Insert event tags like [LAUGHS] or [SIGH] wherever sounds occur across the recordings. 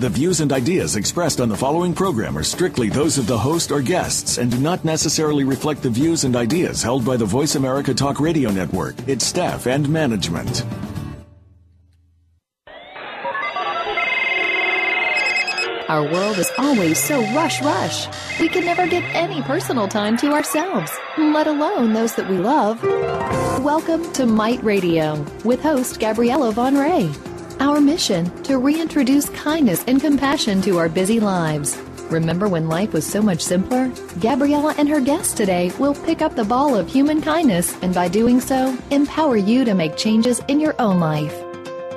The views and ideas expressed on the following program are strictly those of the host or guests and do not necessarily reflect the views and ideas held by the Voice America Talk Radio Network, its staff, and management. Our world is always so rush rush. We can never give any personal time to ourselves, let alone those that we love. Welcome to Might Radio with host Gabriella Van Rij. Our mission to reintroduce kindness and compassion to our busy lives. Remember when life was so much simpler? Gabriella and her guests today will pick up the ball of human kindness and by doing so, empower you to make changes in your own life.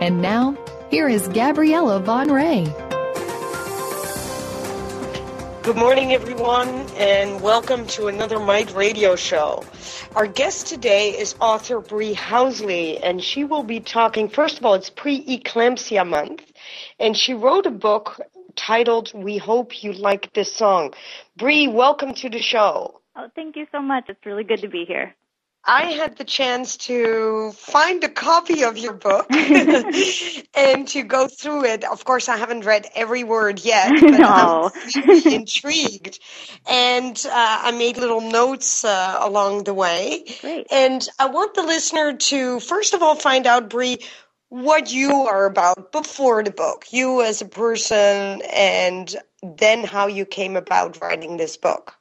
And now, here is Gabriella Van Rij. Good morning, everyone, and welcome to another Might Radio Show. Our guest today is author Bree Housley, and she will be talking. First of all, it's pre-eclampsia month, and she wrote a book titled "We Hope You Like This Song." Bree, welcome to the show. Oh, thank you so much. It's really good to be here. I had the chance to find a copy of your book [LAUGHS] and to go through it. Of course, I haven't read every word yet, [LAUGHS] but no. I'm really intrigued. And uh, I made little notes uh, along the way. Great. And I want the listener to, first of all, find out, Bree, what you are about before the book, you as a person, and then how you came about writing this book.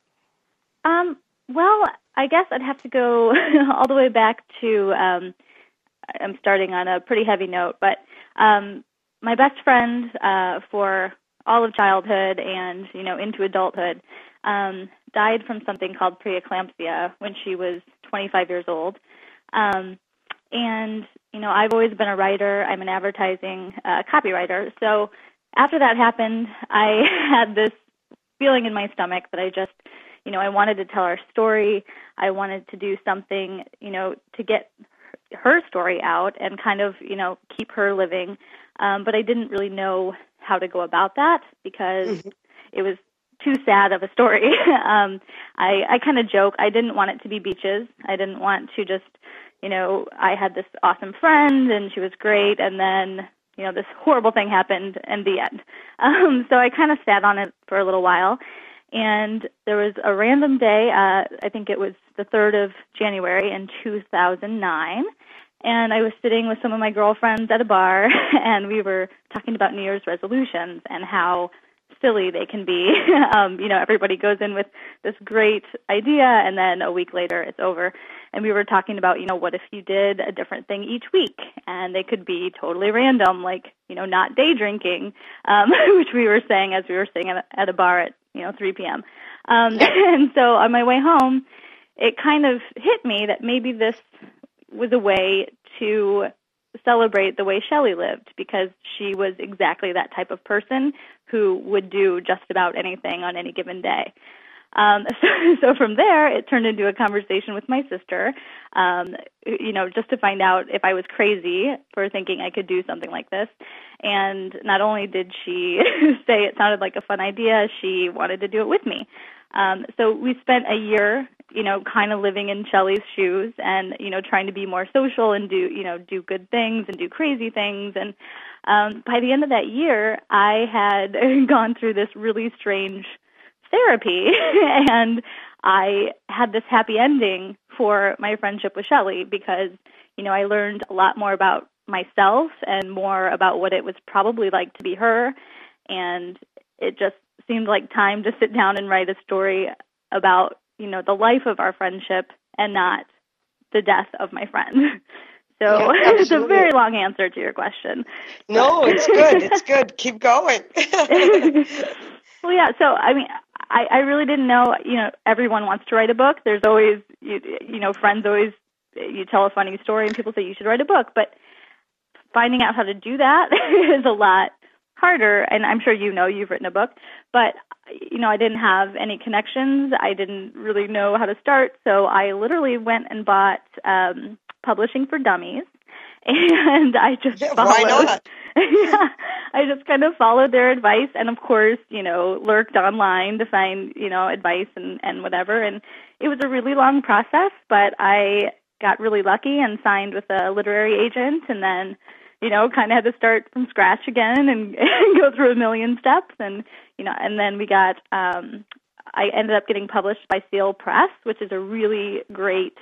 Um, well, I guess I'd have to go [LAUGHS] all the way back to. Um, I'm starting on a pretty heavy note, but um, my best friend uh, for all of childhood and you know into adulthood um, died from something called preeclampsia when she was 25 years old. Um, and you know I've always been a writer. I'm an advertising uh, copywriter. So after that happened, I [LAUGHS] had this feeling in my stomach that I just you know, I wanted to tell our story. I wanted to do something, you know, to get her story out and kind of, you know, keep her living. Um, but I didn't really know how to go about that because mm-hmm. it was too sad of a story. [LAUGHS] um, I, I kind of joke. I didn't want it to be beaches. I didn't want to just, you know, I had this awesome friend and she was great, and then you know this horrible thing happened, and the end. [LAUGHS] Um, so I kind of sat on it for a little while, and there was a random day, uh, I think it was the 3rd of January in 2009, and I was sitting with some of my girlfriends at a bar, [LAUGHS] and we were talking about New Year's resolutions and how silly they can be. [LAUGHS] um, you know, everybody goes in with this great idea, and then a week later it's over. And we were talking about, you know, what if you did a different thing each week, and they could be totally random, like, you know, not day drinking, um, [LAUGHS] which we were saying as we were sitting at, at a bar at you know 3 p.m. Um, [LAUGHS] and so on my way home, it kind of hit me that maybe this was a way to celebrate the way Shelley lived because she was exactly that type of person who would do just about anything on any given day. Um, [LAUGHS] so, so from there, it turned into a conversation with my sister, um, you know, just to find out if I was crazy for thinking I could do something like this. And not only did she [LAUGHS] say it sounded like a fun idea, she wanted to do it with me. Um, so we spent a year, you know, kind of living in Shelley's shoes and, you know, trying to be more social and do, you know, do good things and do crazy things. And um, by the end of that year, I had [LAUGHS] gone through this really strange therapy [LAUGHS] and I had this happy ending for my friendship with Shelley because, you know, I learned a lot more about myself and more about what it was probably like to be her and it just seemed like time to sit down and write a story about, you know, the life of our friendship and not the death of my friend. [LAUGHS] So yeah, [LAUGHS] it's a very long answer to your question. No, it's good. It's good. Keep going. well, yeah. So I mean, I, I really didn't know. You know, everyone wants to write a book. There's always, you, you know, friends always you tell a funny story and people say you should write a book, but finding out how to do that [LAUGHS] is a lot harder. And I'm sure you know you've written a book, but you know, I didn't have any connections. I didn't really know how to start, so I literally went and bought um, publishing for dummies, [LAUGHS] and I just Yeah, followed. [LAUGHS] yeah, I just kind of followed their advice, and of course, you know, lurked online to find you know advice and and whatever. And it was a really long process, but I got really lucky and signed with a literary agent, and then you know, kind of had to start from scratch again and, and [LAUGHS] go through a million steps, and you know, and then we got. um I ended up getting published by Seal Press, which is a really great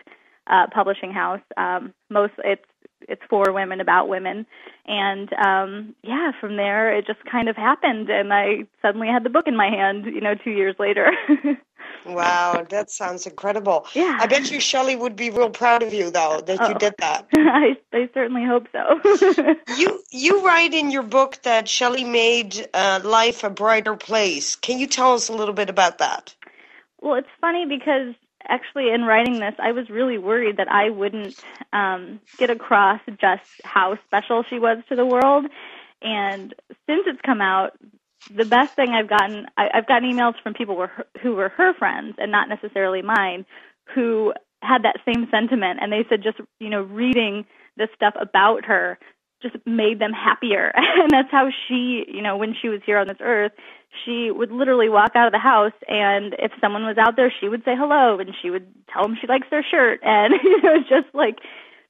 uh, publishing house. Um, most it's it's for women about women, and um, yeah, from there it just kind of happened, and I suddenly had the book in my hand. You know, two years later. [LAUGHS] Wow, that sounds incredible. Yeah. I bet you Shelley would be real proud of you though that you Oh. did that. [LAUGHS] I I certainly hope so. [LAUGHS] You you write in your book that Shelley made uh, life a brighter place. Can you tell us a little bit about that? Well, it's funny because actually, in writing this, I was really worried that I wouldn't um, get across just how special she was to the world. And since it's come out, the best thing I've gotten, I, I've gotten emails from people who were, her, who were her friends and not necessarily mine, who had that same sentiment. And they said just, you know, reading this stuff about her just made them happier. [LAUGHS] and that's how she, you know, when she was here on this earth, she would literally walk out of the house and if someone was out there, she would say hello and she would tell them she likes their shirt. [LAUGHS] And, you know, just like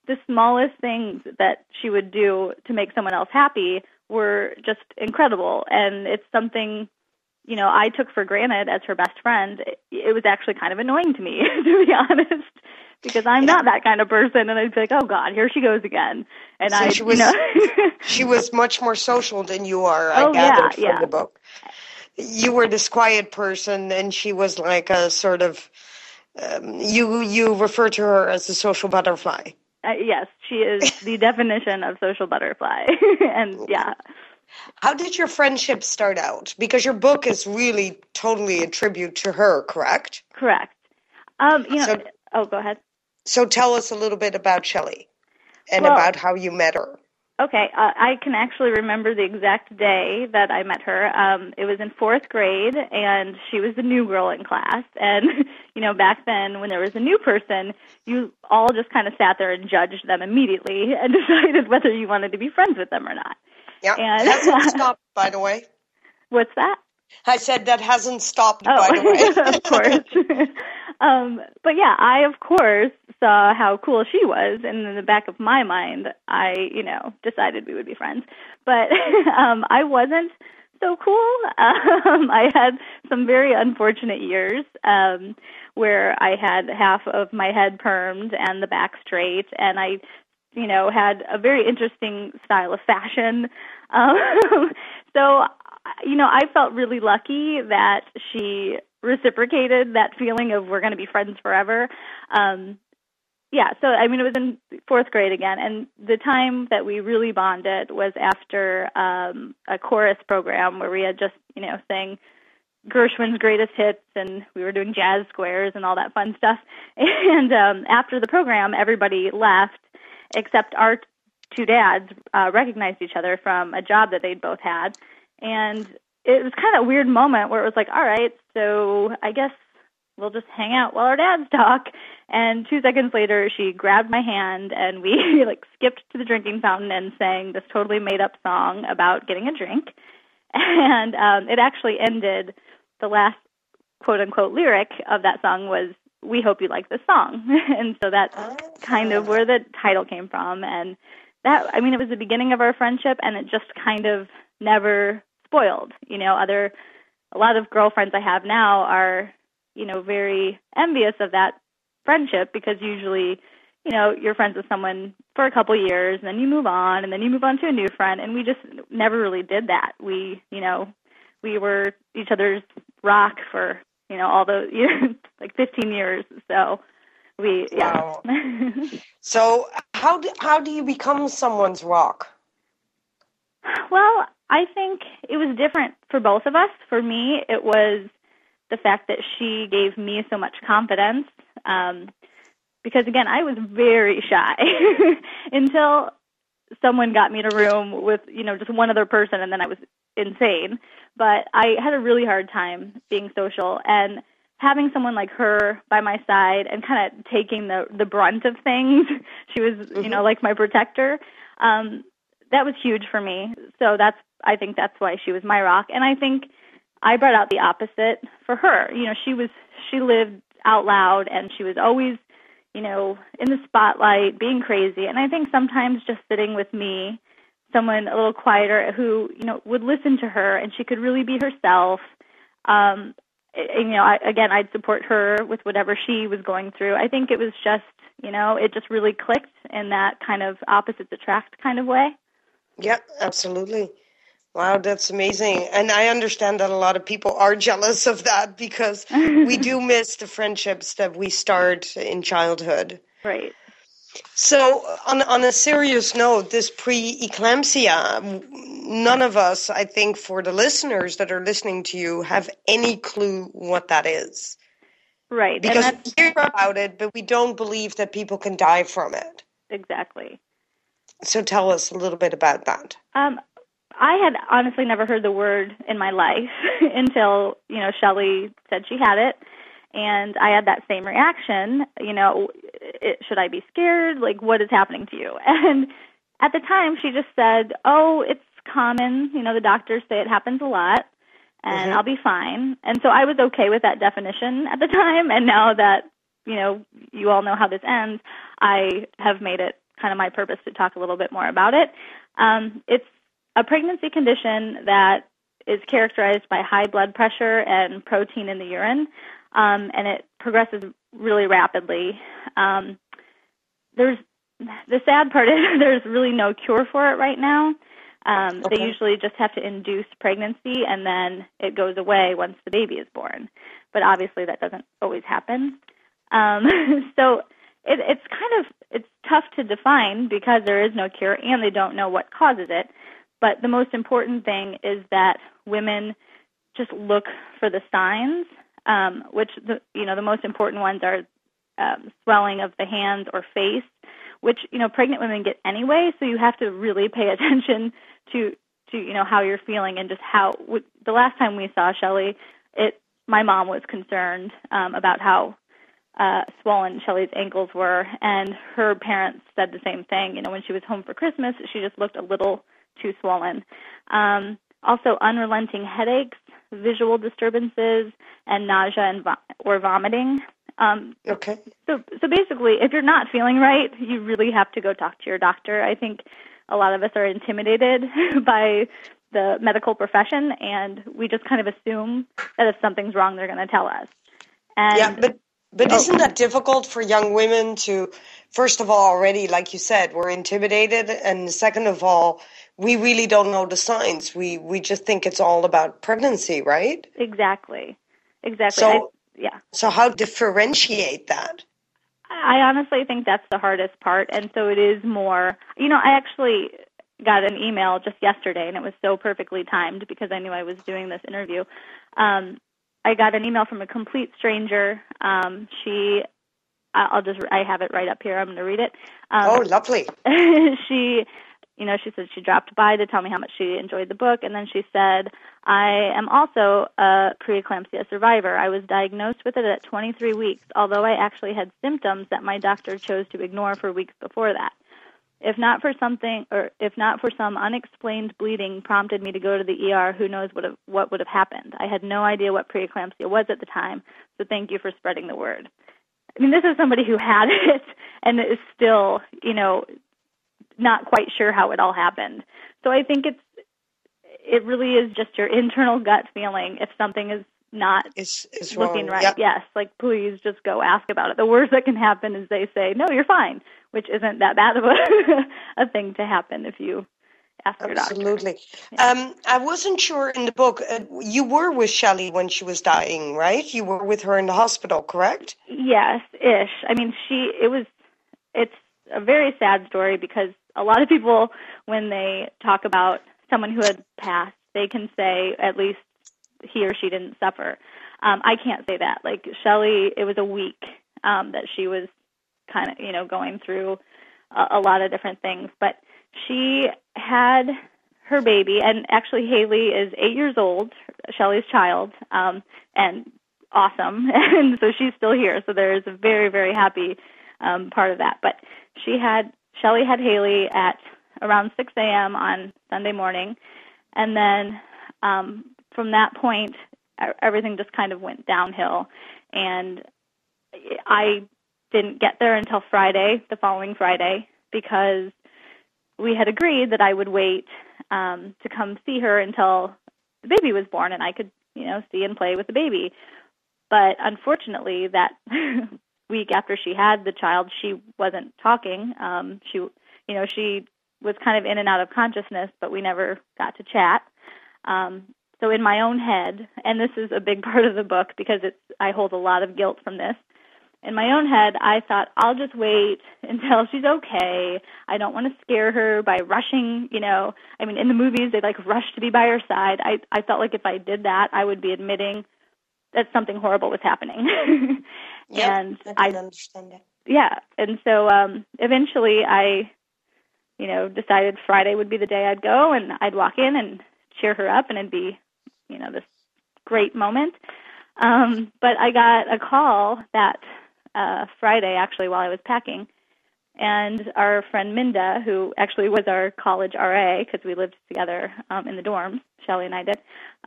the smallest things that she would do to make someone else happy were just incredible. And it's something, you know, I took for granted as her best friend. It, it was actually kind of annoying to me, [LAUGHS] to be honest. Because I'm not that kind of person, and I'd be like, "Oh God, here she goes again," and So I, she you was- know, [LAUGHS] She was much more social than you are, I Oh, yeah, from yeah. the book. You were this quiet person, and she was like a sort of. Um, you you refer to her as a social butterfly. Uh, yes, she is [LAUGHS] the definition of social butterfly. [LAUGHS] and yeah, How did your friendship start out? Because your book is really totally a tribute to her, correct? correct. Um, you know, So- oh, go ahead. So tell us a little bit about Shelley and Well- about how you met her. Okay, uh, I can actually remember the exact day that I met her. Um, it was in fourth grade, and she was the new girl in class. And [LAUGHS] you know, back then, when there was a new person, you all just kind of sat there and judged them immediately [LAUGHS] and [LAUGHS] decided whether you wanted to be friends with them or not. Yeah, And- hasn't stopped, by the way. What's that? I said that hasn't stopped, Oh, by the way. [LAUGHS] of course. [LAUGHS] um, but yeah, I of course saw how cool she was, and in the back of my mind, I you know decided we would be friends. But [LAUGHS] um, I wasn't so cool. Um, I had some very unfortunate years um, where I had half of my head permed and the back straight, and I you know, had a very interesting style of fashion. Um, so, you know, I felt really lucky that she reciprocated that feeling of we're going to be friends forever. Um, yeah, so I mean, it was in fourth grade again, and the time that we really bonded was after um, a chorus program where we had just, you know, sang Gershwin's greatest hits, and we were doing jazz squares and all that fun stuff. [LAUGHS] And um, after the program, everybody left except our two dads uh, recognized each other from a job that they'd both had, and it was kind of a weird moment where it was like, all right, so I guess we'll just hang out while our dads talk. And two seconds later, she grabbed my hand and we [LAUGHS] like skipped to the drinking fountain and sang this totally made up song about getting a drink. And um, it actually ended. The last quote unquote lyric of that song was "We hope you like this song," [LAUGHS] and so that's kind of where the title came from. And that, I mean, it was the beginning of our friendship, and it just kind of never spoiled. You know, other a lot of girlfriends I have now are, you know, very envious of that friendship because usually, you know, you're friends with someone for a couple years and then you move on and then you move on to a new friend and we just never really did that. We, you know, we were each other's rock for, you know, all the [LAUGHS] you know, like 15 years. So we yeah. [LAUGHS] So how do, how do you become someone's rock? Well, I think it was different for both of us. For me, it was the fact that she gave me so much confidence. Um, because again, I was very [LAUGHS] shy [LAUGHS] until someone got me in a room with, you know, just one other person and then I was insane. But I had a really hard time being social and having someone like her by my side and kind of taking the the brunt of things [LAUGHS] she was mm-hmm. you know like my protector um that was huge for me so that's i think that's why she was my rock and i think i brought out the opposite for her you know she was she lived out loud and she was always you know in the spotlight being crazy and i think sometimes just sitting with me someone a little quieter who you know would listen to her and she could really be herself um you know, I, again, I'd support her with whatever she was going through. I think it was just, you know, it just really clicked in that kind of opposites attract kind of way. Yeah, absolutely. Wow, that's amazing. And I understand that a lot of people are [LAUGHS] jealous of that because we do [LAUGHS] miss the friendships that we start in childhood. Right. So, on on a serious note, this pre-eclampsia, none of us, I think, for the listeners that are listening to you, have any clue what that is. Right, because we hear about it, but we don't believe that people can die from it. Exactly. So, tell us a little bit about that. Um, I had honestly never heard the word in my life [LAUGHS] until you know Shelly said she had it and I had that same reaction. You know, it, should I be scared? Like, what is happening to you? [LAUGHS] And at the time, she just said, "Oh, it's common. You know, the doctors say it happens a lot, and mm-hmm. I'll be fine." And so I was okay with that definition at the [LAUGHS] time. And now that you know, you all know how this ends, I have made it kind of my purpose to talk a little bit more about it. Um, it's a pregnancy condition that is characterized by high blood pressure and protein in the urine um, and it progresses really rapidly. Um, there's the sad part is [LAUGHS] there's really no cure for it right now. Um, okay. They usually just have to induce pregnancy, and then it goes away once the baby is born. But obviously, that doesn't always happen. Um, [LAUGHS] so it, it's kind of it's tough to define because there is no cure, and they don't know what causes it. But the most important thing is that women just look for the signs um, which the you know the most important ones are um, swelling of the hands or face, which you know pregnant women get anyway. So you have to really pay [LAUGHS] attention to to you know how you're feeling and just how the last time we saw Shelly, it my mom was concerned um, about how uh, swollen Shelly's ankles were, and her parents said the same thing. You know, when she was home for Christmas, she just looked a little too swollen. Um, also, unrelenting headaches visual disturbances, and nausea and or vomiting. Um, okay. So, so basically, if you're not feeling right, you really have to go talk to your doctor. I think a lot of us are intimidated [LAUGHS] by the medical profession, and we just kind of assume that if something's wrong, they're going to tell us. And, yeah, but but oh. isn't that difficult for young women to, first of all, already like you said, we're intimidated, and second of all, we really don't know the signs. We we just think it's all about pregnancy, right? Exactly. Exactly. So, I, yeah. So how differentiate that? I honestly think that's the hardest part, and so it is more. You know, I actually got an email just yesterday, and it was so perfectly timed because I knew I was doing this interview. Um, I got an email from a complete stranger. Um, she, I'll just, I have it right up here. I'm going to read it. Um, oh, lovely. [LAUGHS] she you know, she said she dropped by to tell me how much she enjoyed the book, and then she said, I am also a preeclampsia survivor. I was diagnosed with it at 23 weeks, although I actually had symptoms that my doctor chose to ignore for weeks before that. If not for something, or if not for some unexplained bleeding prompted me to go to the ER, who knows what have, what would have happened? I had no idea what preeclampsia was at the time, so thank you for spreading the word. I mean, this is somebody who had [LAUGHS] it and is still, you know, not quite sure how it all happened. So I think it's it really is just your internal gut feeling if something is not it's, it's looking wrong. right. Yep. Yes, like please just go ask about it. The worst that can happen is they say, "No, you're fine," which isn't that bad of a [LAUGHS] a thing to happen if you ask your doctor. Absolutely. Yeah. Um, I wasn't sure in the book. Uh, you were with Shelly when she was dying, right? You were with her in the hospital, correct? Yes, ish. I mean, she. It was. It's a very sad story because a lot of people, when they talk about someone who had passed, they can say at least he or she didn't suffer. Um, I can't say that. Like Shelly, it was a week um, that she was kind of, you know, going through a, a lot of different things. But she had her baby, and actually Haley is eight years old, Shelly's child, um, and awesome, [LAUGHS] and so she's still here. So there is a very very happy um, part of that. But she had Shelly had Haley at around 6 a.m. on Sunday morning, and then um, from that point, everything just kind of went downhill, and I didn't get there until Friday, the following Friday, because we had agreed that I would wait um, to come see her until the baby was born and I could, you know, see and play with the baby. But unfortunately, that [LAUGHS] week after she had the child, she wasn't talking. Um, she, you know, she was kind of in and out of consciousness, but we never got to chat. Um, so in my own head, and this is a big [LAUGHS] part of the book because it's I hold a lot of guilt from this in my own head, I thought, I'll just wait [LAUGHS] until she's okay. I don't want to scare her by rushing, you know. I mean, in the movies, they like rush to be by her side. I, I felt like if I did that, I would be admitting that something horrible was happening. [LAUGHS] yep, and I I, understand that. Yeah. And so um, eventually I, you know, decided Friday would be the day I'd go and I'd walk in and cheer her up and it'd be, you know, this great moment. Um, but I got a call that uh, Friday, actually, while I was packing. And our friend Minda, who actually was our college RA because we lived together um, in the dorms, Shelly and I did,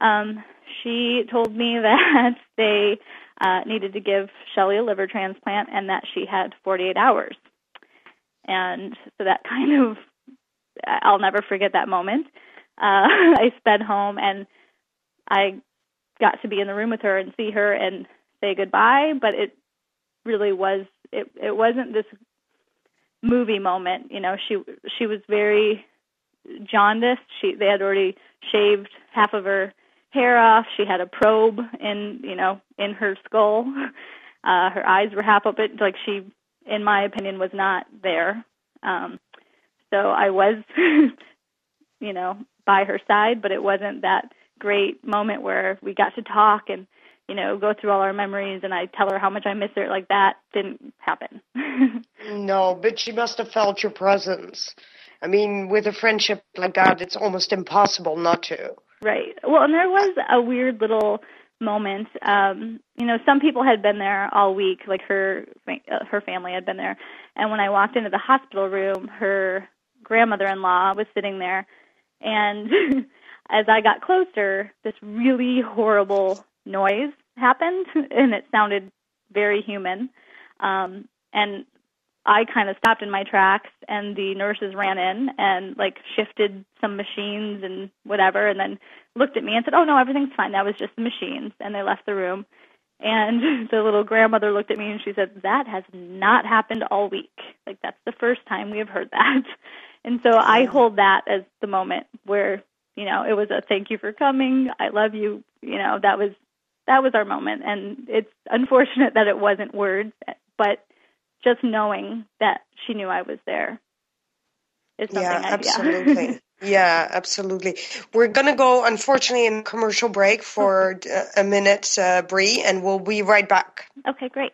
um, she told me [LAUGHS] that they uh, needed to give Shelly a liver transplant and that she had 48 hours. And so that [LAUGHS] kind of, I'll never forget that moment. Uh, [LAUGHS] I sped home and I got to be in the room with her and see her and say goodbye, but it really was it it wasn't this movie moment you know she she was very jaundiced. She they had already shaved half of her hair off. She had a probe in you know in her skull. [LAUGHS] Uh her eyes were half open. Like she in my opinion was not there. Um so i was [LAUGHS] you know by her side but it wasn't that great moment where we got to talk and you know, go through all our memories and I tell her how much I miss her. Like that didn't happen. [LAUGHS] no, but she must have felt your presence. I mean, with a friendship like that, it's almost impossible not to. Right. Well, and there was a weird little moment. Um, you know, some people had been there all week, like her uh, her family had been there. And when I walked into the hospital room, her grandmother-in-law was sitting there, and [LAUGHS] as I got closer, this really horrible noise happened [LAUGHS] and it sounded very human. Um, and I kind of stopped in my tracks and the nurses ran in and like shifted some machines and whatever and then looked at me and said, "Oh no, everything's fine. That was just the machines." And they left the room. And [LAUGHS] the little grandmother looked at me and she said, "That has not happened all week. Like that's the first time we have heard that." [LAUGHS] And so I hold that as the moment where, you know, it was a thank you for coming. I love you. You know, that was that was our moment and it's unfortunate that it wasn't words but just knowing that she knew I was there is something yeah, I, absolutely. Yeah. [LAUGHS] yeah, absolutely. We're going to go, unfortunately, in commercial break for a minute, uh, Bree, and we'll be right back. Okay, great.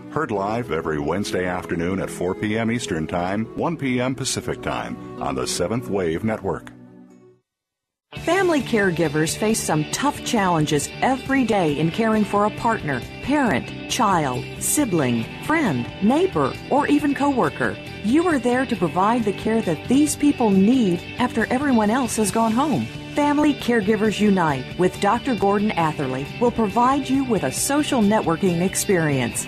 Heard live every Wednesday afternoon at 4 p.m. Eastern Time, 1 p.m. Pacific Time on the Seventh Wave Network. Family caregivers face some tough challenges every day in caring for a partner, parent, child, sibling, friend, neighbor, or even coworker. You are there to provide the care that these people need after everyone else has gone home. Family Caregivers Unite with Dr. Gordon Atherley will provide you with a social networking experience.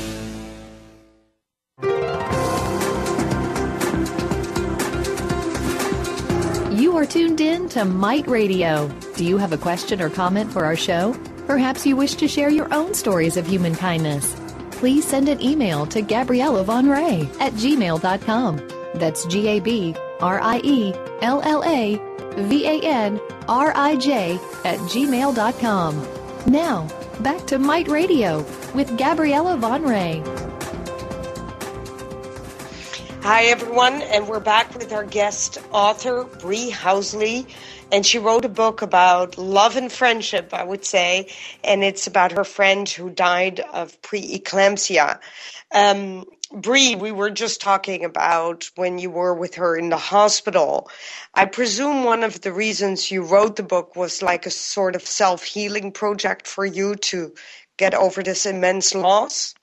You are tuned in to Might Radio. Do you have a question or comment for our show? Perhaps you wish to share your own stories of human kindness. Please send an email to Gabriella Van Rij at gmail.com. That's G A B R I E L L A V A N R I J at gmail.com. Now, back to Might Radio with Gabriella Van Rij. Hi, everyone, and we're back with our guest author, Bree Housley. And she wrote a book about love and friendship, I would say, and it's about her friend who died of preeclampsia. Um, Bree, we were just talking about when you were with her in the hospital. I presume one of the reasons you wrote the book was like a sort of self healing project for you to get over this immense loss.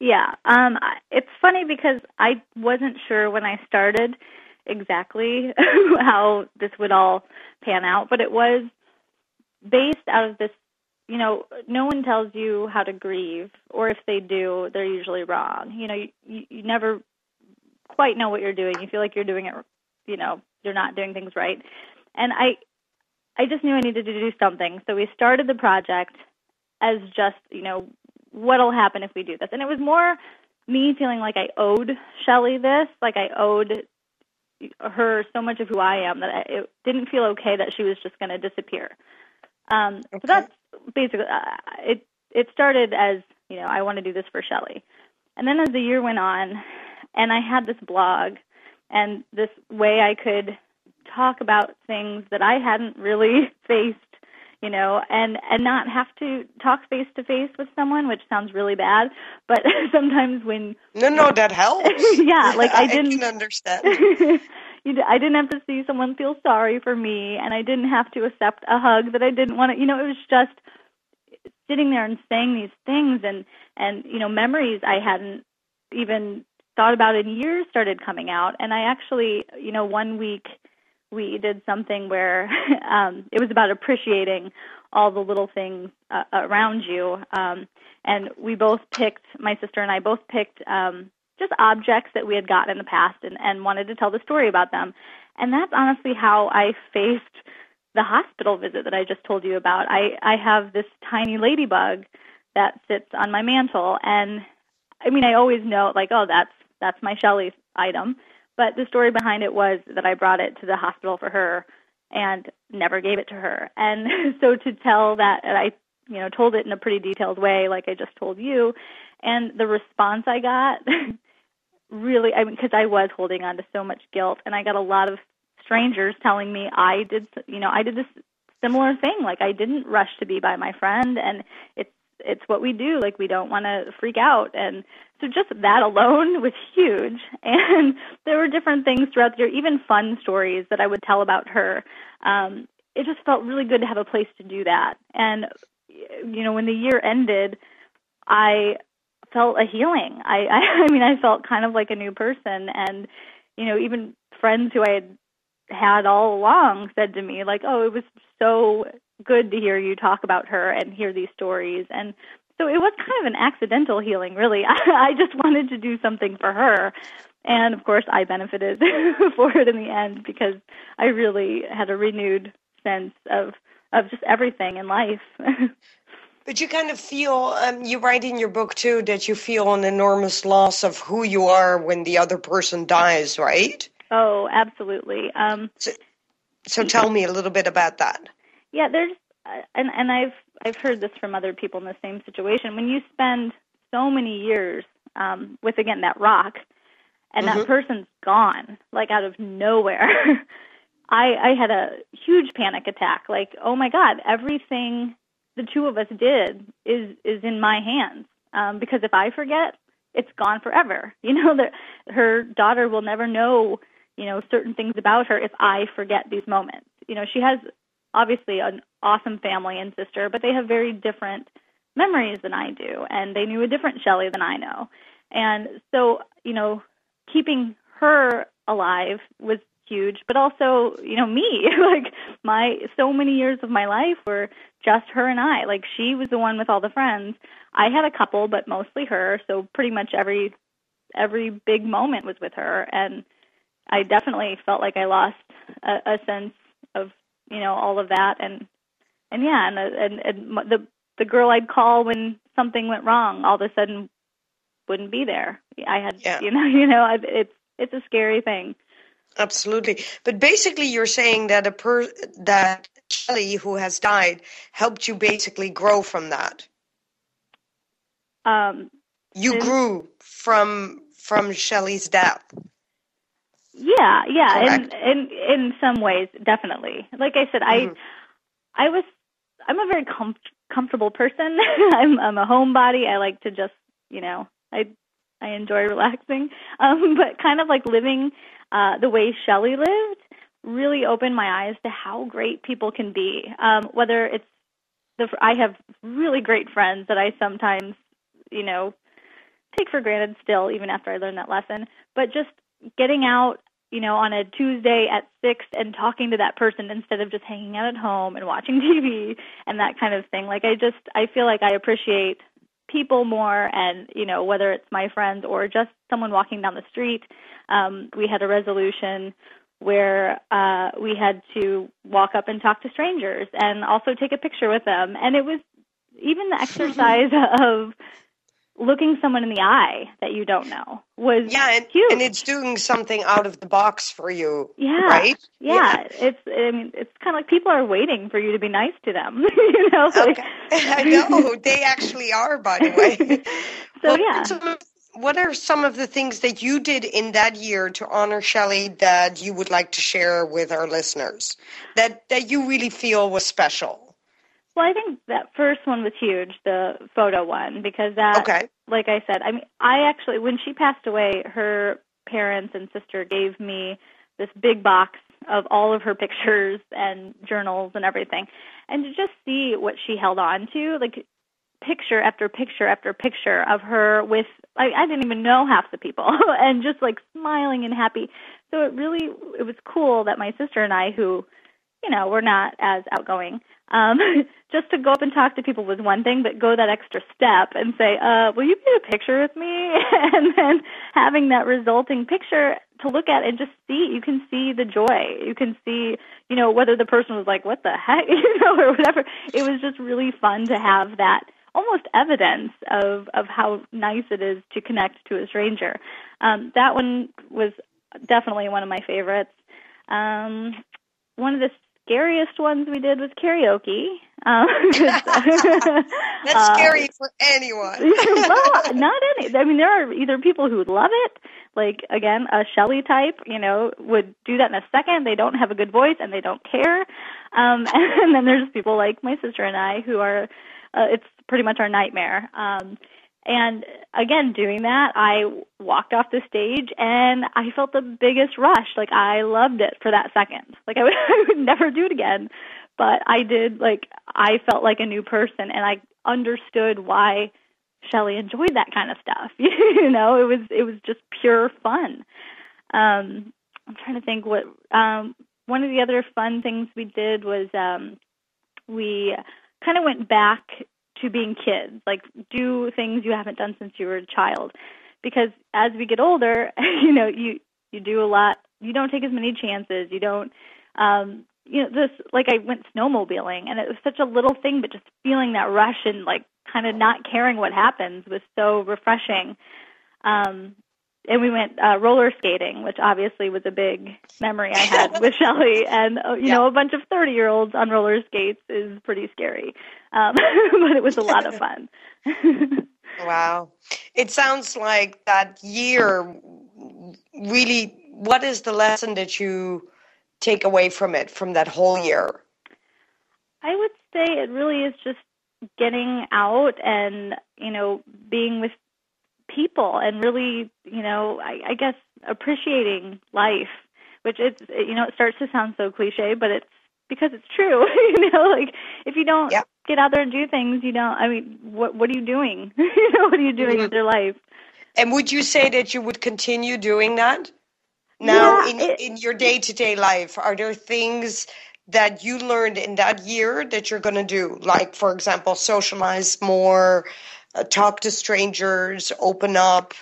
Yeah, um, it's funny because I wasn't sure when I started exactly [LAUGHS] how this would all pan out, but it was based out of this. You know, no one tells you how to grieve, or if they do, they're usually wrong. You know, you, you never quite know what you're doing. You feel like you're doing it. You know, you're not doing things right, and I, I just knew I needed to do something. So we started the project as just you know what'll happen if we do this. And it was more me feeling like I owed Shelly this, like I owed her so much of who I am that it didn't feel okay that she was just going to disappear. Um, okay. So that's basically uh, it. It started as you know I want to do this for Shelly, and then as the year went on, and I had this blog and this way I could talk about things that I hadn't really [LAUGHS] faced you know, and and not have to talk face to face with someone, which sounds really bad, but [LAUGHS] sometimes when no, no, that helps. [LAUGHS] yeah, like I [LAUGHS] didn't I understand. I didn't have to see someone feel sorry for me, and I didn't have to accept a hug that I didn't want to. You know, it was just sitting there and saying these things, and and you know, memories I hadn't even thought about in years started coming out, and I actually, you know, one week we did something where [LAUGHS] um, it was about appreciating all the little things uh, around you. Um, and we both picked, my sister and I both picked um, just objects that we had gotten in the past and, and wanted to tell the story about them. And that's honestly how I faced the hospital visit that I just told you about. I, I have this tiny ladybug that sits on my mantle. And I mean, I always know, like, oh, that's that's my Shelly item. But the story behind it was that I brought it to the hospital for her and never gave it to her. And [LAUGHS] so to tell that I, you know, told it in a pretty detailed way, like I just told you, and the response I got [LAUGHS] really, I mean, because I was holding on to so much guilt, and I got a lot of strangers telling me I did, you know, I did this similar thing. Like I didn't rush to be by my friend, and it's it's what we do. Like we don't want to freak out, and so just that alone was huge. [LAUGHS] And there were different things throughout the year, even fun stories that I would tell about her. Um, it just felt really good to have a place to do that. And, you know, when the year ended, I felt a healing. I, [LAUGHS] I, I mean, I felt kind of like a new person. And, you know, even friends who I had had all along said to me, like, oh, it was so good to hear you talk about her and hear these stories. And so it was kind of an accidental healing, really. I, [LAUGHS] I just wanted to do something for her. And of course, I benefited [LAUGHS] for it in the end because I really had a renewed sense of of just everything in life. [LAUGHS] But you kind of feel, um, you write in your book too, that you feel an enormous loss of who you are when the other person dies, right? Oh, absolutely. Um, so, so tell me a little bit about that. Yeah, there's, uh, and and I've I've heard this from other people in the same situation. When you spend so many years um, with again that rock, and mm-hmm. that person's gone, like out of nowhere. [LAUGHS] I I had a huge panic attack. Like, oh my God, everything the two of us did is is in my hands. Um, because if I forget, it's gone forever. [LAUGHS] You know that her daughter will never know, you know, certain things about her if I forget these moments. You know, she has obviously an awesome family and sister, but they have very different memories than I do, and they knew a different Shelley than I know. And so, you know, keeping her alive was huge, but also, you know, me. [LAUGHS] like my so many years of my life were just her and I. Like she was the one with all the friends. I had a couple, but mostly her. So pretty much every every big moment was with her, and I definitely felt like I lost a, a sense of you know all of that, and and yeah, and and, and the the girl I'd call when something went wrong all of a sudden wouldn't be there. I had yeah. you know [LAUGHS] you know it's it's a scary thing. Absolutely. But basically, you're saying that a per that Shelley, who has died, helped you basically grow from that. Um, you grew from from Shelley's death. Yeah, yeah, in in in some ways, definitely. Like I said, mm-hmm. I I was I'm a very com- comfortable person. [LAUGHS] I'm I'm a homebody. I like to just you know I I enjoy relaxing. [LAUGHS] Um, but kind of like living uh, the way Shelley lived really opened my eyes to how great people can be. Um, whether it's the I have really great friends that I sometimes, you know, take for granted still, even after I learned that lesson. But just getting out, you know, on a Tuesday at six and talking to that person instead of just hanging out at home and watching [LAUGHS] TV and that kind of thing. Like I just I feel like I appreciate people more and you know whether it's my friends or just someone walking down the street um, we had a resolution where uh, we had to walk up and talk to strangers and also take a picture with them and it was even the [LAUGHS] exercise of looking someone in the eye that you don't know was yeah and, huge. and it's doing something out of the box for you yeah right yeah, yeah. it's i mean it's kind of like people are waiting for you to be nice to them [LAUGHS] you know okay. [LAUGHS] i know they actually are by the way [LAUGHS] so well, yeah what are some of the things that you did in that year to honor Shelley that you would like to share with our listeners that that you really feel was special well, I think that first one was huge, the photo one, because that, okay. like I said, I mean, I actually, when she passed away, her parents and sister gave me this big box of all of her pictures and journals and everything. And to just see what she held on to, like picture after picture after picture of her with I, I didn't even know half the people [LAUGHS] and just like smiling and happy. So it really it was cool that my sister and I who you know, we're not as outgoing. Um, [LAUGHS] just to go up and talk to people was one thing, but go that extra step and say, uh, will you get a picture with me? [LAUGHS] and then having that resulting picture to look at and just see, you can see the joy. You can see, you know, whether the person was like, what the heck, [LAUGHS] you know, or whatever. It was just really fun to have that almost evidence of, of how nice it is to connect to a stranger. Um, that one was definitely one of my favorites. Um, one of the scariest ones we did was karaoke. Um, [LAUGHS] That's [LAUGHS] uh, scary for anyone. [LAUGHS] well, not any. I mean, there are either people who would love it, like again, a Shelley type, you know, would do that in a second. They don't have a good voice and they don't care. Um, and then there's people like my sister and I who are, uh, it's pretty much our nightmare. Um, and again, doing that, I walked off the stage and I felt the biggest rush. Like I loved it for that second. Like I [LAUGHS] would, I would never do it again, but I did. Like I felt like a new person, and I understood why Shelly enjoyed that kind of stuff. [LAUGHS] you know, it was it was just pure fun. Um, I'm trying to think what um, one of the other fun things we did was um, we kind of went back to being kids, like do things you haven't done since you were a child. Because as we get older, [LAUGHS] you know, you you do a lot. You don't take as many chances. You don't. Um, you know, this like I went snowmobiling, and it was such a little thing, but just feeling that rush and like kind of not caring what happens was so refreshing. Um, and we went uh, roller skating, which obviously was a big memory I had [LAUGHS] with Shelly. And uh, you yeah. know, a bunch of thirty-year-olds on roller skates is pretty scary, um, [LAUGHS] but it was a lot of fun. [LAUGHS] wow, it sounds like that year really. What is the lesson that you take away from it from that whole year? I would say it really is just getting out and you know being with people and really, you know, I, I guess appreciating life, which it's, you know, it starts to sound so cliche, but it's because it's true. [LAUGHS] you know, like if you don't get out there and do things, you don't. I mean, what what are you doing? [LAUGHS] you know, what are you doing mm-hmm. with your life? And would you say that you would continue doing that now yeah, in it, in your day to day life? Are there things that you learned in that year that you're going to do? Like, for example, socialize more, uh, talk to strangers, open up.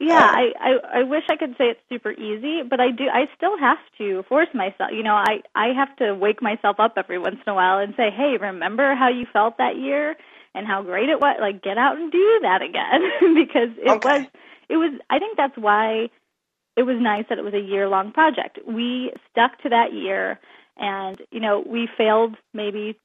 Yeah, uh, I, I I wish I could say it's super easy, but I do I still have to force myself. You know, I I have to wake myself up every once in a while and say, "Hey, remember how you felt that year and how great it was? Like get out and do that again." [LAUGHS] because it okay. was it was I think that's why it was nice that it was a year long project. We stuck to that year and, you know, we failed maybe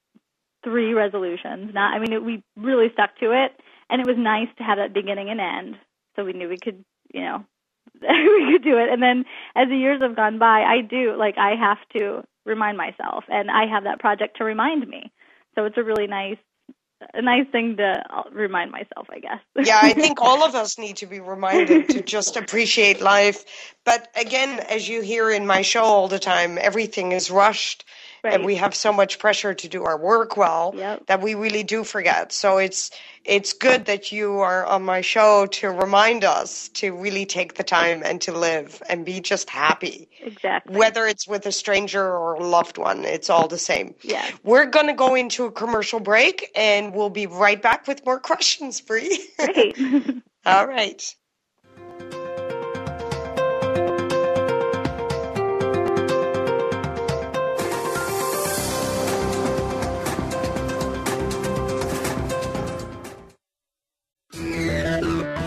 three resolutions. Not, I mean, it, we really stuck to it, and it was nice to have that beginning and end. So we knew we could, you know, [LAUGHS] we could do it. And then as the years have gone by, I do like I have to remind myself, and I have that project to remind me. So it's a really nice a nice thing to uh, remind myself, I guess. yeah, I think [LAUGHS] all of us need to be reminded to just appreciate life. But again, as you hear in my show all the time, everything is rushed Right. And we have so much pressure to do our work well yep. that we really do forget. So it's it's good that you are on my show to remind us to really take the time and to live and be just happy. Exactly. Whether it's with a stranger or a loved one, it's all the same. Yeah. We're going to go into a commercial break and we'll be right back with more [LAUGHS] questions, Bree. Great. [LAUGHS] all right.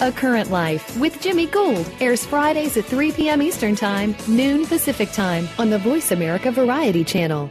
A Current Life with Jimmy Gould airs Fridays at 3 p.m. Eastern Time, noon Pacific Time on the Voice America Variety Channel.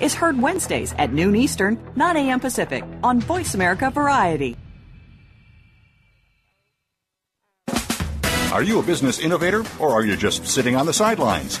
is heard Wednesdays at noon Eastern, 9 a.m. Pacific on Voice America Variety. Are you a business innovator or are you just sitting on the sidelines?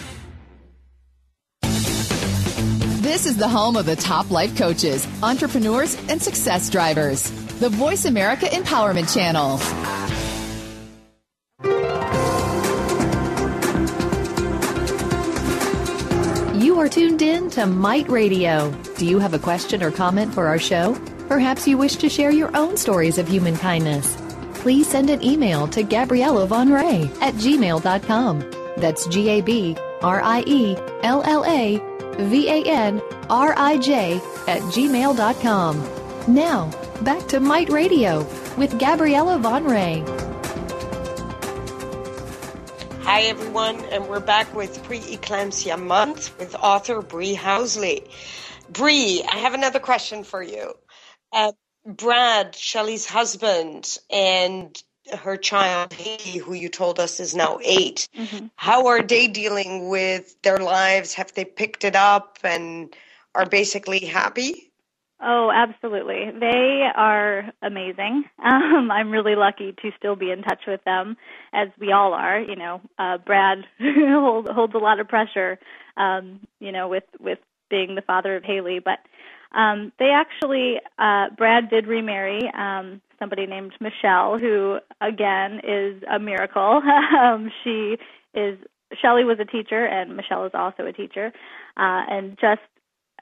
This is the home of the top life coaches, entrepreneurs, and success drivers. The Voice America Empowerment Channel. You are tuned in to Might Radio. Do you have a question or comment for our show? Perhaps you wish to share your own stories of human kindness. Please send an email to Gabriella Van Rij at gmail.com. That's G A B R I E L L A V A N R I J at gmail.com. Now, back to Mite Radio with Gabriella Van Rij. Hi, everyone, and we're back with Pre-Eclampsia Month with author Bree Housley. Bree, I have another question for you. Uh, Brad, Shelley's husband, and her child, Haley, who you told us is now 8 Mm-hmm. how are they dealing with their lives? Have they picked it up and are basically happy? Oh, absolutely. They are amazing. [LAUGHS] Um, I'm really lucky to still be in touch with them, as we all are. You know, uh, Brad [LAUGHS] holds, holds a lot of pressure, um, you know, with with being the father of Haley. But um, they actually, uh, Brad did remarry um, somebody named Michelle, who again is a miracle. [LAUGHS] um, she is Shelley was a teacher, and Michelle is also a teacher, uh, and just,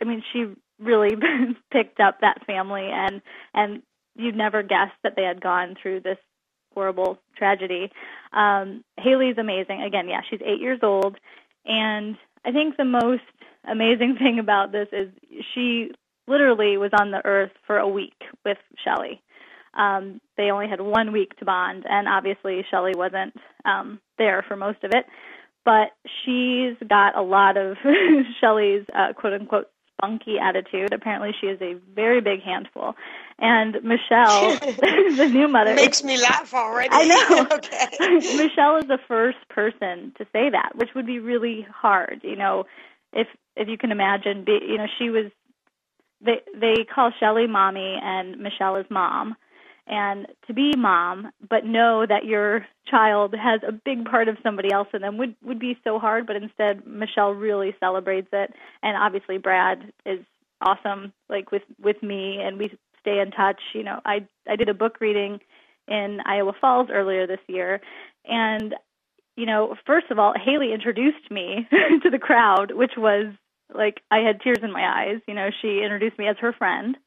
I mean, she really [LAUGHS] picked up that family and and you'd never guess that they had gone through this horrible tragedy. Um, Haley's amazing. Again, yeah, she's eight years old, and I think the most amazing [LAUGHS] thing about this is she literally was on the earth for a week with Shelley. Um, they only had one week to bond, and obviously Shelley wasn't um, there for most of it. But she's got a lot of [LAUGHS] Shelley's uh, quote unquote spunky attitude. Apparently, she is a very big handful. And Michelle, [LAUGHS] [LAUGHS] the new mother, Makes me laugh already. I know. okay. Michelle is the first person to say that, which would be really hard. You know, if if you can imagine, be, you know, she was. They they call Shelley mommy and Michelle is mom, and to be mom, but know that your child has a big part of somebody else in them would would be so hard. But instead, Michelle really celebrates it, and obviously Brad is awesome, like with with me, and we stay in touch. You know, I I did a book reading in Iowa Falls earlier this year, and you know, first of all, Haley introduced me [LAUGHS] to the crowd, which was like I had tears in my eyes. You know, she introduced me as her friend.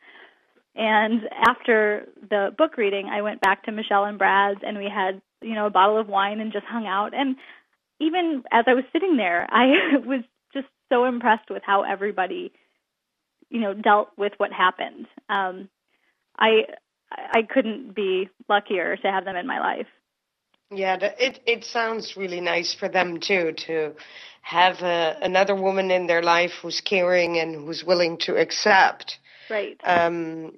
And after the book reading, I went back to Michelle and Brad's and we had, you know, a bottle of wine and just hung out. And even as I was sitting there, [LAUGHS] I was just so impressed with how everybody, you know, dealt with what happened. Um, I I couldn't be luckier to have them in my life. Yeah, it it sounds really nice for them too to have a, another woman in their life who's caring and who's willing to accept Right. um,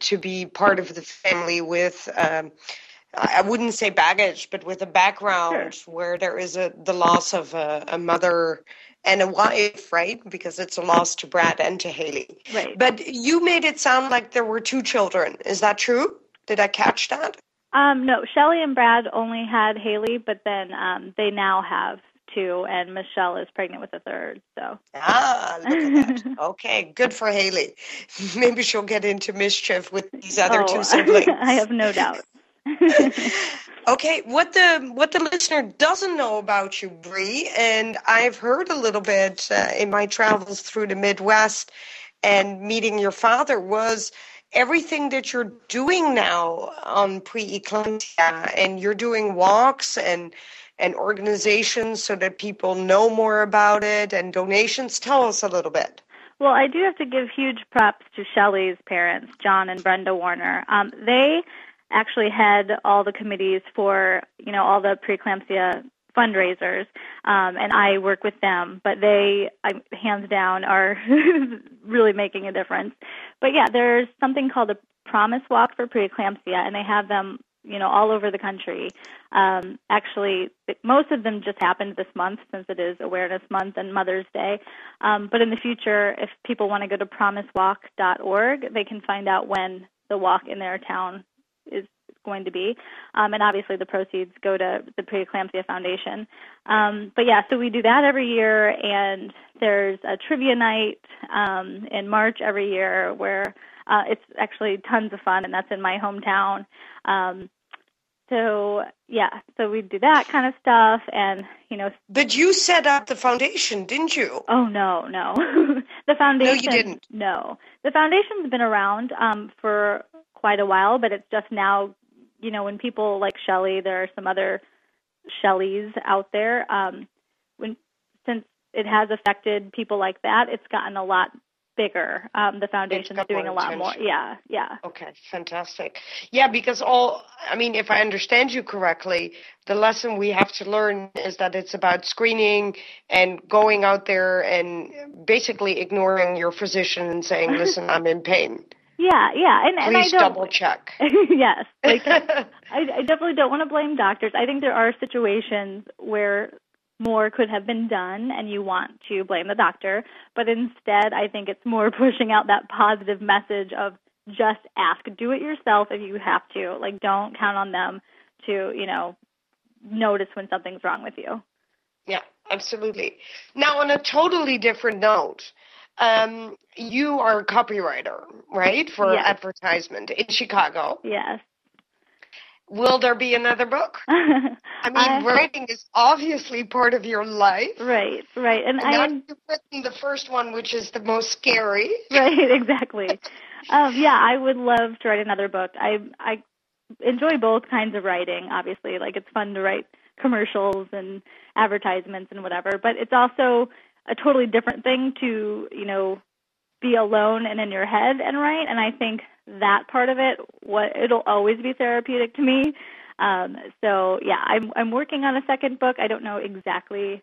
to be part of the family with. Um, I wouldn't say baggage, but with a background where there is a the loss of a, a mother and a wife, right? Because it's a loss to Brad and to Haley. Right. But you made it sound like there were two children. Is that true? Did I catch that? Um, no, Shelley and Brad only had Haley, but then um, they now have two, and Michelle is pregnant with a third. So Ah, look at that. [LAUGHS] Okay, good for Haley. [LAUGHS] Maybe she'll get into mischief with these other oh, two [LAUGHS] siblings. I have no doubt. Okay, what the what the listener doesn't know about you, Bree, and I've heard a little bit uh, in my travels through the Midwest and meeting your father was everything that you're doing now on pre-eclampsia, and you're doing walks and and organizations so that people know more about it and donations. Tell us a little bit. Well, I do have to give huge props to Shelley's parents, John and Brenda Warner. Um, they actually head all the committees for, you know, all the preeclampsia fundraisers, um, and I work with them. But they, I, hands down, are [LAUGHS] really making a difference. But yeah, there's something called a Promise Walk for preeclampsia, and they have them, you know, all over the country. Um, actually, most of them just happened this month since it is Awareness Month and Mother's Day. Um, but in the future, if people want to go to promisewalk.org, they can find out when the walk in their town is going to be. Um, and obviously, the proceeds go to the Preeclampsia Foundation. Um, but yeah, so we do that every year, and there's a trivia night um, in March every year where uh, it's actually tons of fun, and that's in my hometown. Um, so yeah, so we do that kind of stuff, and you know. But you set up the foundation, didn't you? Oh no, no, [LAUGHS] the foundation. No, you didn't. No, the foundation's been around um, for quite a while, but it's just now, you know, when people like Shelley, there are some other Shelleys out there. Um, when since it has affected people like that, it's gotten a lot bigger. Um, the foundation is doing a lot more. Yeah, yeah. Okay, fantastic. Yeah, because all, I mean, if I understand you correctly, the lesson we have to learn is that it's about screening and going out there and basically ignoring your physician and saying, [LAUGHS] listen, I'm in pain. Yeah, yeah, and and I Please don't. double check. [LAUGHS] yes, like [LAUGHS] I, I definitely don't want to blame doctors. I think there are situations where more could have been done, and you want to blame the doctor. But instead, I think it's more [LAUGHS] pushing out that positive message of just ask, do it yourself if you have to. Like, don't count on them to, you know, notice when something's wrong with you. Yeah, absolutely. Now, on a totally different note, um, you are a copywriter, right, for Yes. advertisement in Chicago. Yes. Will there be another book? [LAUGHS] I mean, I- writing is obviously part of your life. Right, right, and And I am you've written the first one, which is the most scary. [LAUGHS] right exactly um yeah i would love to write another book i i enjoy both kinds of writing obviously like it's fun to write commercials and advertisements and whatever but it's also a totally different thing to you know be alone and in your head and write and i think that part of it what it'll always be therapeutic to me um so yeah i'm i'm working on a second book i don't know exactly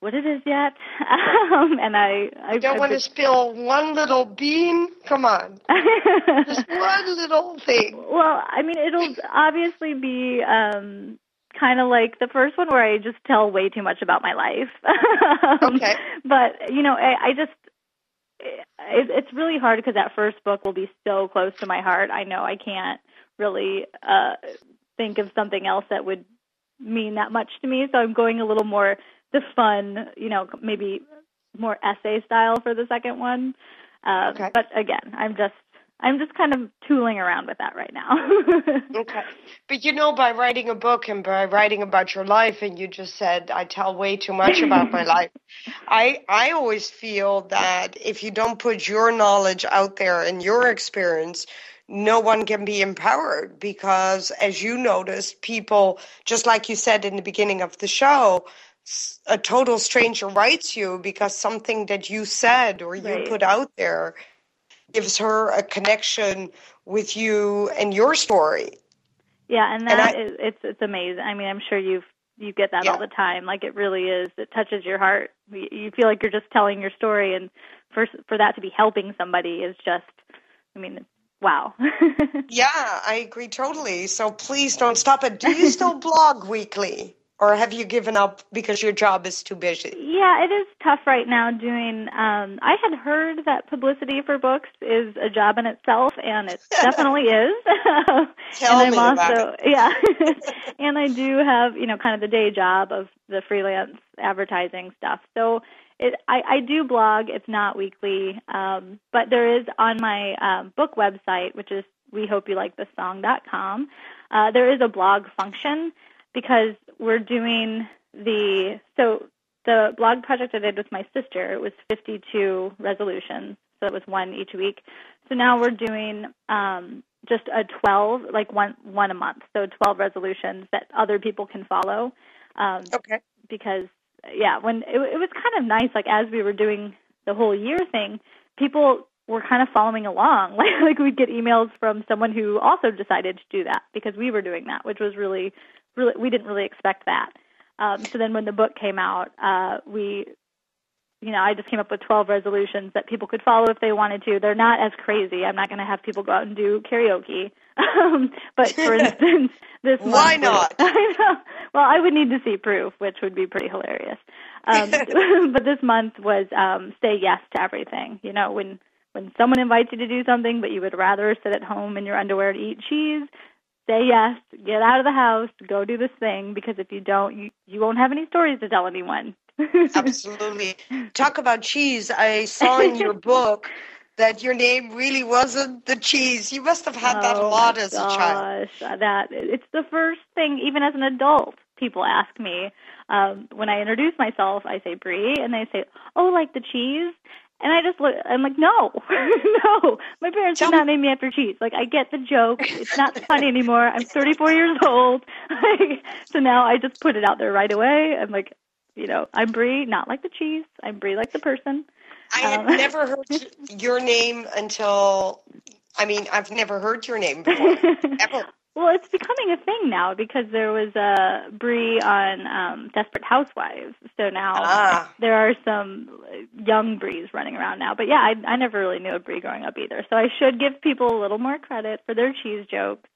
what it is yet [LAUGHS] um and i i don't want to spill one little bean. Come on. [LAUGHS] Just one little thing. Well, I mean, it'll obviously be um kind of like the first one where I just tell way too much about my life. [LAUGHS] um, Okay. But you know, I, I just it, it's really hard because that first book will be so close to my heart. I know I can't really uh think of something else that would mean that much to me, so I'm going a little more the fun, you know, maybe more essay style for the second one. Um, Okay. But again, I'm just I'm just kind of tooling around with that right now. [LAUGHS] Okay. But you know, by writing a book and by writing about your life, and you just said I tell way too much about my [LAUGHS] life. I I always feel that if you don't put your knowledge out there and your experience, no one can be empowered because, as you noticed, people just like you said in the beginning of the show. a total stranger writes you because something that you said or you Right. put out there gives her a connection with you and your story. yeah, and And that I- is it's it's amazing. I mean, I'm sure you've you get that Yeah. all the time. Like it really is. It touches your heart. You you feel like you're just telling your story, and for for that to be helping somebody is just, I mean, wow. [LAUGHS] Yeah, I agree totally. So please don't stop it. Do you still [LAUGHS] blog weekly? Or have you given up because your job is too busy? Yeah, it is tough right now doing um I had heard that publicity for books is a job in itself and it [LAUGHS] definitely is. [LAUGHS] Tell and I'm about also yeah. [LAUGHS] and I do have, you know, kind of the day job of the freelance advertising stuff. So it I, I do blog, it's not weekly. Um but there is on my um book website, which is we hope you like song.com, uh there is a blog function because we're doing the so the blog project I did with my sister it was 52 resolutions, so it was one each week. So now we're doing um, just a 12, like one one a month, so 12 resolutions that other people can follow. Um, Okay. because yeah, when it, it was kind of nice, like as we were doing the whole year thing, people were kind of following along. [LAUGHS] Like like we'd get emails from someone who also decided to do that because we were doing that, which was really really we didn't really expect that. Um, so then when the book came out, uh, we you know, I just came up with 12 resolutions that people could follow if they wanted to. They're not as crazy. I'm not going to have people go out and do karaoke. [LAUGHS] Um, but for [LAUGHS] instance, this month Why month not? [LAUGHS] I know. Well, I would need to see proof, which would be pretty hilarious. Um, but this month was um, say yes to everything. You know, when when someone invites you to do something, but you would rather sit at home in your underwear to eat cheese, say yes, get out of the house, go do this thing. Because if you don't, you you won't have any stories to tell anyone. Absolutely. Talk about cheese. I saw in your [LAUGHS] book that your name really wasn't the cheese. You must have had that a Oh, lot as a child. that it's the first thing. Even as an adult, people ask me um, when I introduce myself. I say Bree, and they say, "Oh, like the cheese." And I just look. I'm like, no, [LAUGHS] no. My parents Tell did not name me after cheese. Like, I get the joke. It's not funny anymore. I'm 34 years old. [LAUGHS] Like, so now I just put it out there right away. I'm like, you know, I'm Bree, not like the cheese. I'm Bree like the person. I had Um, never [LAUGHS] heard your name until. I mean, I've never heard your name before. Ever. Well, it's becoming a thing now because there was a Bree on um, Desperate Housewives, so now Ah. there are some young Brees running around now. But yeah, I, I never really knew a Bree growing up either, so I should give people a little more credit for their cheese jokes.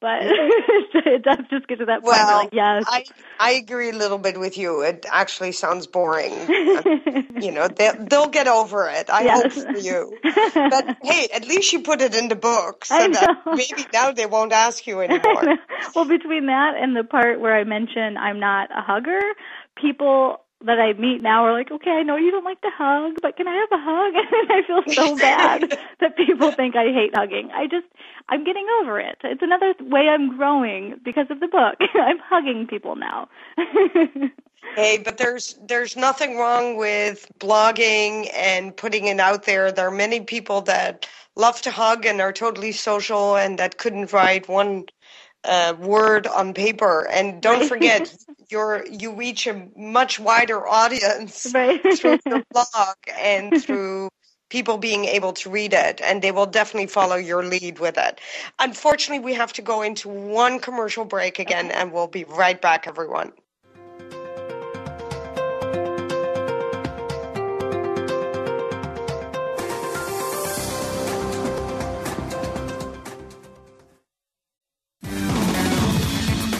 But [LAUGHS] it does just get to that point. Well, like, yes, I I agree a little bit with you. It actually sounds boring. [LAUGHS] you know, they they'll get over it. I Yes. hope for you. [LAUGHS] But hey, at least you put it in the book so that maybe now they won't ask you anymore. well, between that and the part where I mention I'm not a hugger, people that I meet now are like, okay, I know you don't like to hug, but can I have a hug? [LAUGHS] And I feel so bad [LAUGHS] that people think I hate hugging. I just, I'm getting over it. It's another way I'm growing because of the book. [LAUGHS] I'm hugging people now. Hey, but there's there's nothing wrong with blogging and putting it out there. There are many people that love to hug and are totally social and that couldn't write one uh, word on paper. And don't forget, [LAUGHS] you're you reach a much wider audience Right. [LAUGHS] through your [LAUGHS] blog and through people being able to read it and they will definitely follow your lead with it. Unfortunately, we have to go into one commercial break again and we'll be right back everyone.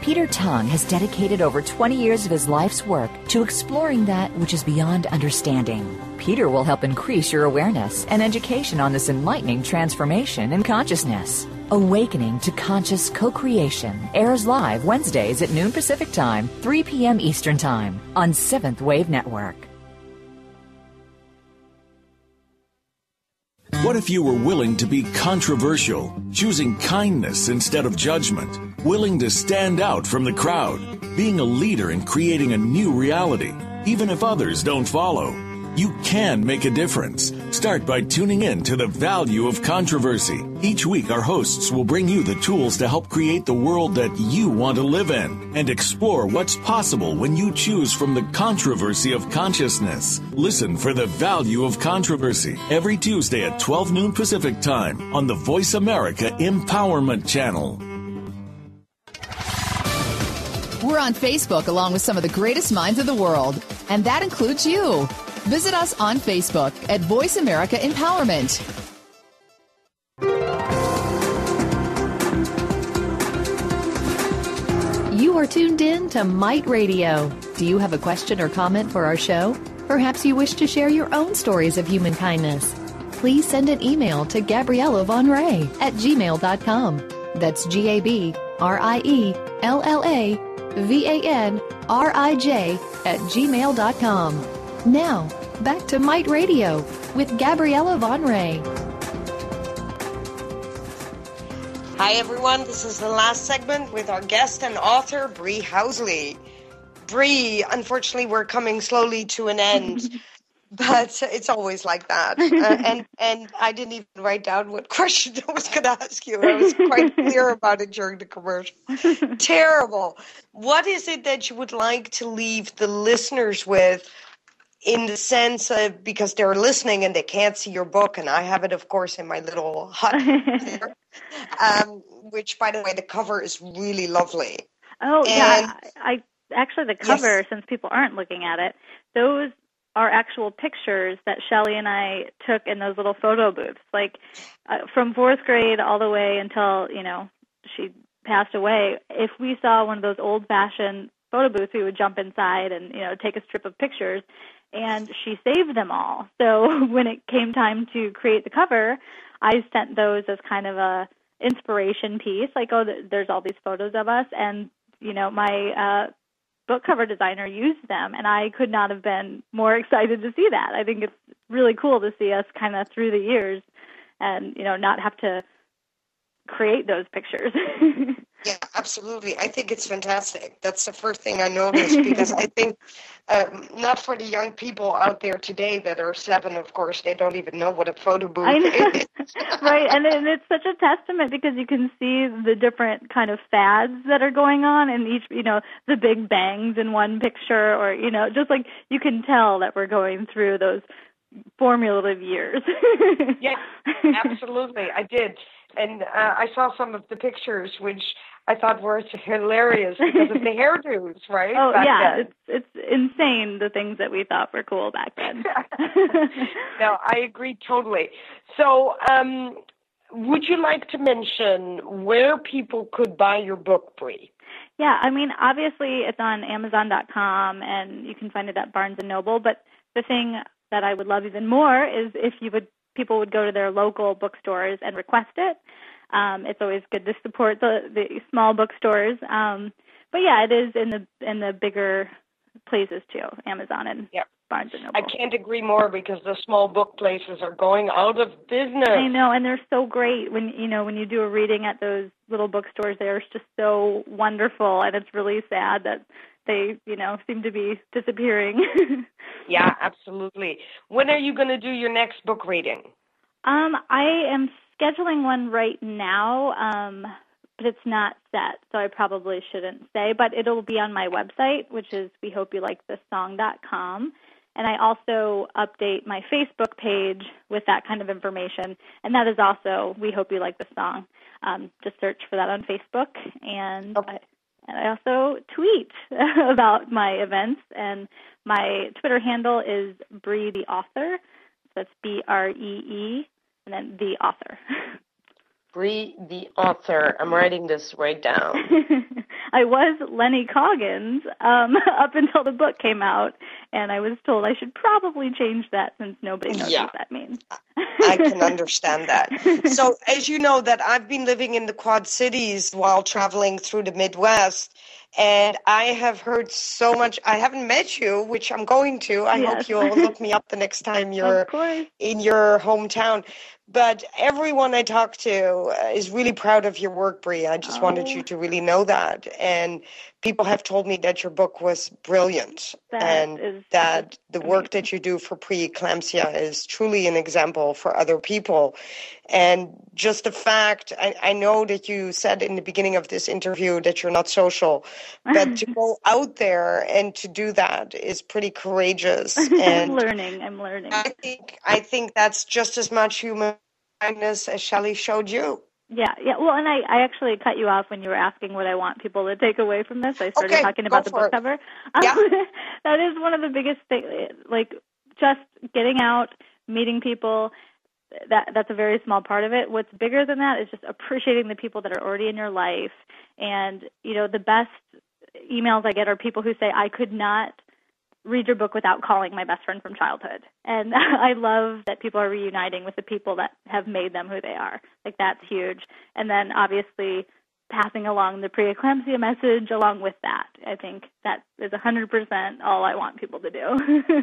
Peter Tong has dedicated over 20 years of his life's work to exploring that which is beyond understanding. Peter will help increase your awareness and education on this enlightening transformation in consciousness. Awakening to Conscious Co-Creation airs live Wednesdays at noon Pacific Time, 3 p.m. Eastern Time on Seventh Wave Network. What if you were willing to be controversial, choosing kindness instead of judgment, willing to stand out from the crowd, being a leader in creating a new reality, even if others don't follow? You can make a difference. Start by tuning in to the value of controversy. Each week, our hosts will bring you the tools to help create the world that you want to live in and explore what's possible when you choose from the controversy of consciousness. Listen for the value of controversy every Tuesday at 12 noon Pacific Time on the Voice America Empowerment Channel. We're on Facebook along with some of the greatest minds of the world, and that includes you. Visit us on Facebook at Voice America Empowerment. You are tuned in to Might Radio. Do you have a question or comment for our show? Perhaps you wish to share your own stories of human kindness. Please send an email to Gabriella Van Rij at gmail.com. That's G A B R I E L L A V A N R I J at gmail.com. Now, back to Might Radio with Gabriella Van Rij. Hi, everyone. This is the last segment with our guest and author, Bree Housley. Bree, unfortunately, we're coming slowly to an end, [LAUGHS] but it's always like that. [LAUGHS] Uh, and and I didn't even write down what [LAUGHS] question I was going to ask you. I was quite [LAUGHS] clear about it during the commercial. Terrible. What is it that you would like to leave the listeners with? in the sense of because they're listening and they can't see your book, and I have it, of course, in my little hut there, um, which, by the way, the cover is really lovely. Oh And- yeah, I, I actually the cover since people aren't looking at it, those are actual pictures that Shelley and I took in those little photo booths, like uh, from fourth grade all the way until you know she passed away. If we saw one of those old-fashioned photo booths, we would jump inside and you know take a strip of pictures. And she saved them all. [LAUGHS] So when it came time to create the cover, I sent those as kind of a inspiration piece. Like, oh, there's all these photos of us, and you know, my uh, book cover designer used them, and I could not have been more excited to see that. I think it's really cool to see us kind of through the years, and you know, not have to create those pictures. [LAUGHS] Yeah, absolutely. I think it's fantastic. That's the first thing I noticed because I [LAUGHS] think um, not for the young people out there today that are seven, of course, they don't even know what a photo booth I know. is. [LAUGHS] [LAUGHS] right, and, and it's such a testament because you can see the different kind of fads that are going on, and each, you know, the big bangs in one picture, or you know, just like you can tell that we're going through those formulative years. yeah, absolutely. I did. And uh, I saw some of the pictures, which I thought were hilarious because of the hairdos, right? Oh back yeah, then. it's it's insane the things that we thought were cool back then. [LAUGHS] no, I agree totally. So, um, would you like to mention where people could buy your book, Bree? Yeah, I mean, obviously it's on Amazon.com and you can find it at Barnes and Noble. But the thing that I would love even more is if you would people would go to their local bookstores and request it. Um, it's always good to support the the small bookstores. Um, but yeah, it is in the in the bigger places too, Amazon and Yep. Barnes and Noble. I can't agree more because the small book places are going out of business. I know, and they're so great when you know when you do a reading at those little bookstores. They're just so wonderful, and it's really sad that they you know seem to be disappearing. [LAUGHS] Yeah, absolutely. When are you going to do your next book reading? um, I am scheduling one right now, um, but it's not set, so I probably shouldn't say. But it'll be on my website, which is wehopeyoulikethesong.com. And I also update my Facebook page with that kind of information, and that is also We Hope You Like the Song. Um, just search for that on Facebook, and I, and I also tweet [LAUGHS] about my events, and my Twitter handle is Bree the Author. So that's B R E E, and then the author. Bree, the author. I'm writing this right down. [LAUGHS] I was Lenny Coggins um, [LAUGHS] up until the book came out, and I was told I should probably change that since nobody knows Yeah. what that means. I can [LAUGHS] understand that. So, as you know, that I've been living in the Quad Cities while traveling through the Midwest, and I have heard so much. I haven't met you, which I'm going to. I Yes. hope you'll look me up the next time [LAUGHS] you're in your hometown. But everyone I talk to uh, is really proud of your work, Bree. I just wanted Oh. you to really know that. And people have told me that your book was brilliant That and that the work that you do for preeclampsia is truly an example for other people. And just the fact, I, I know that you said in the beginning of this interview that you're not social, but to [LAUGHS] go out there and to do that is pretty courageous. [LAUGHS] I'm And learning. I'm learning. I think I think that's just as much human kindness as Shelley showed you. Yeah, yeah. Well, and I, I actually cut you off when you were asking what I want people to take away from this. I started Okay, talking about the book it. cover. Um, Yeah. [LAUGHS] that is one of the biggest things. Like just getting out, meeting people. That that's a very small part of it. What's bigger than that is just appreciating the people that are already in your life. And you know, the best emails I get are people who say, "I could not." Read your book without calling my best friend from childhood. And [LAUGHS] I love that people are reuniting with the people that have made them who they are. Like that's huge. And then obviously passing along the preeclampsia message along with that. I think that is 100% all I want people to do. [LAUGHS]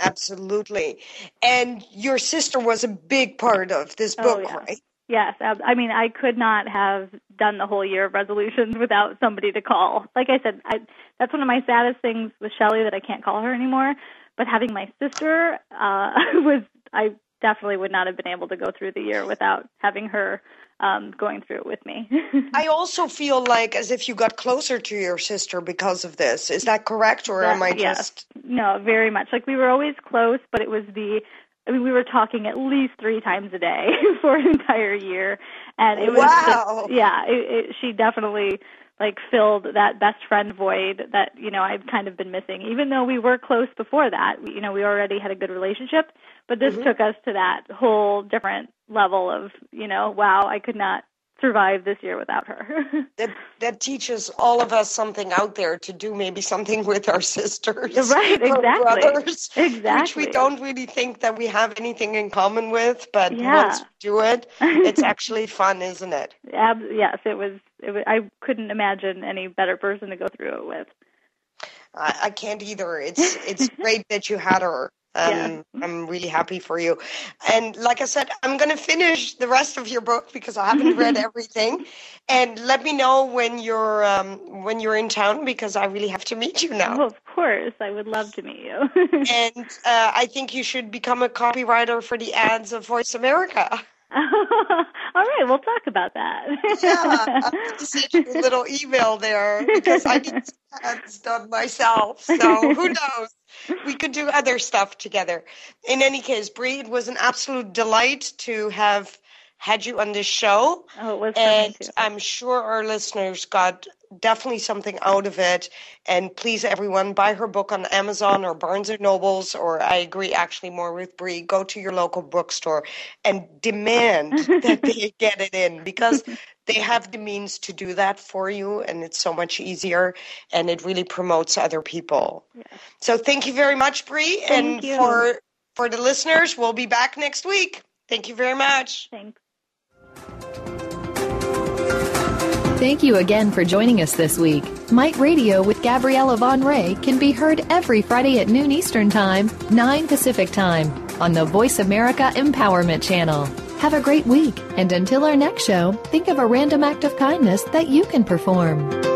Absolutely. And your sister was a big part of this Oh, book, yeah. right? Yes, I mean, I could not have done the whole year of resolutions [LAUGHS] without somebody to call. Like I said, I, that's one of my saddest things with Shelley that I can't call her anymore. But having my sister uh, [LAUGHS] was, I definitely would not have been able to go through the year without having her um, going through it with me. [LAUGHS] I also feel like as if you got closer to your sister because of this. Is that correct, or am I That- yes. just? No, very much. Like we were always close, but it was the I mean, we were talking at least three times a day [LAUGHS] for an entire year, and it was Wow. just, yeah. It, it, she definitely like filled that best friend void that you know I've kind of been missing. Even though we were close before that, we, you know, we already had a good relationship, but this Mhm. took us to that whole different level of you know, wow, I could not survive this year without her. [LAUGHS] That that teaches all of us something out there to do maybe something [LAUGHS] with our sisters, Right, [LAUGHS] or exactly. brothers, which we don't really think that we have anything in common with. But Yeah. once we do it, it's actually fun, isn't it? Ab- yes, it was, it was. I couldn't imagine any better person to go through it with. I, I can't either. It's it's great that you had her. Um, Yeah. I'm really happy for you. And like I said, I'm going to finish the rest of your book because I haven't read [LAUGHS] everything. And let me know when you're um, when you're in town because I really have to meet you now. Oh, of course. I would love to meet you. and uh, I think you should become a copywriter for the ads of Voice America. [LAUGHS] All right, we'll talk about that. yeah, send you a little email there because I need some ads done myself. So who [LAUGHS] knows? We could do other stuff together. In any case, Bree, it was an absolute delight to have had you on this show. Oh, it was and. I'm sure our listeners got definitely something out of it. And please, everyone, buy her book on Amazon or Barnes and Nobles, or I agree actually more with Bree. Go to your local bookstore and demand that [LAUGHS] they get it in because they have the means to do that for you, and it's so much easier, and it really promotes other people. So thank you very much, Bree, and you. for for the listeners, we'll be back next week. Thank you very much. Thanks. Thank you again for joining us this week. Mite Radio with Gabriella Van Rij can be heard every Friday at noon Eastern Time, 9 Pacific Time on the Voice America Empowerment Channel. Have a great week, and until our next show, think of a random act of kindness that you can perform.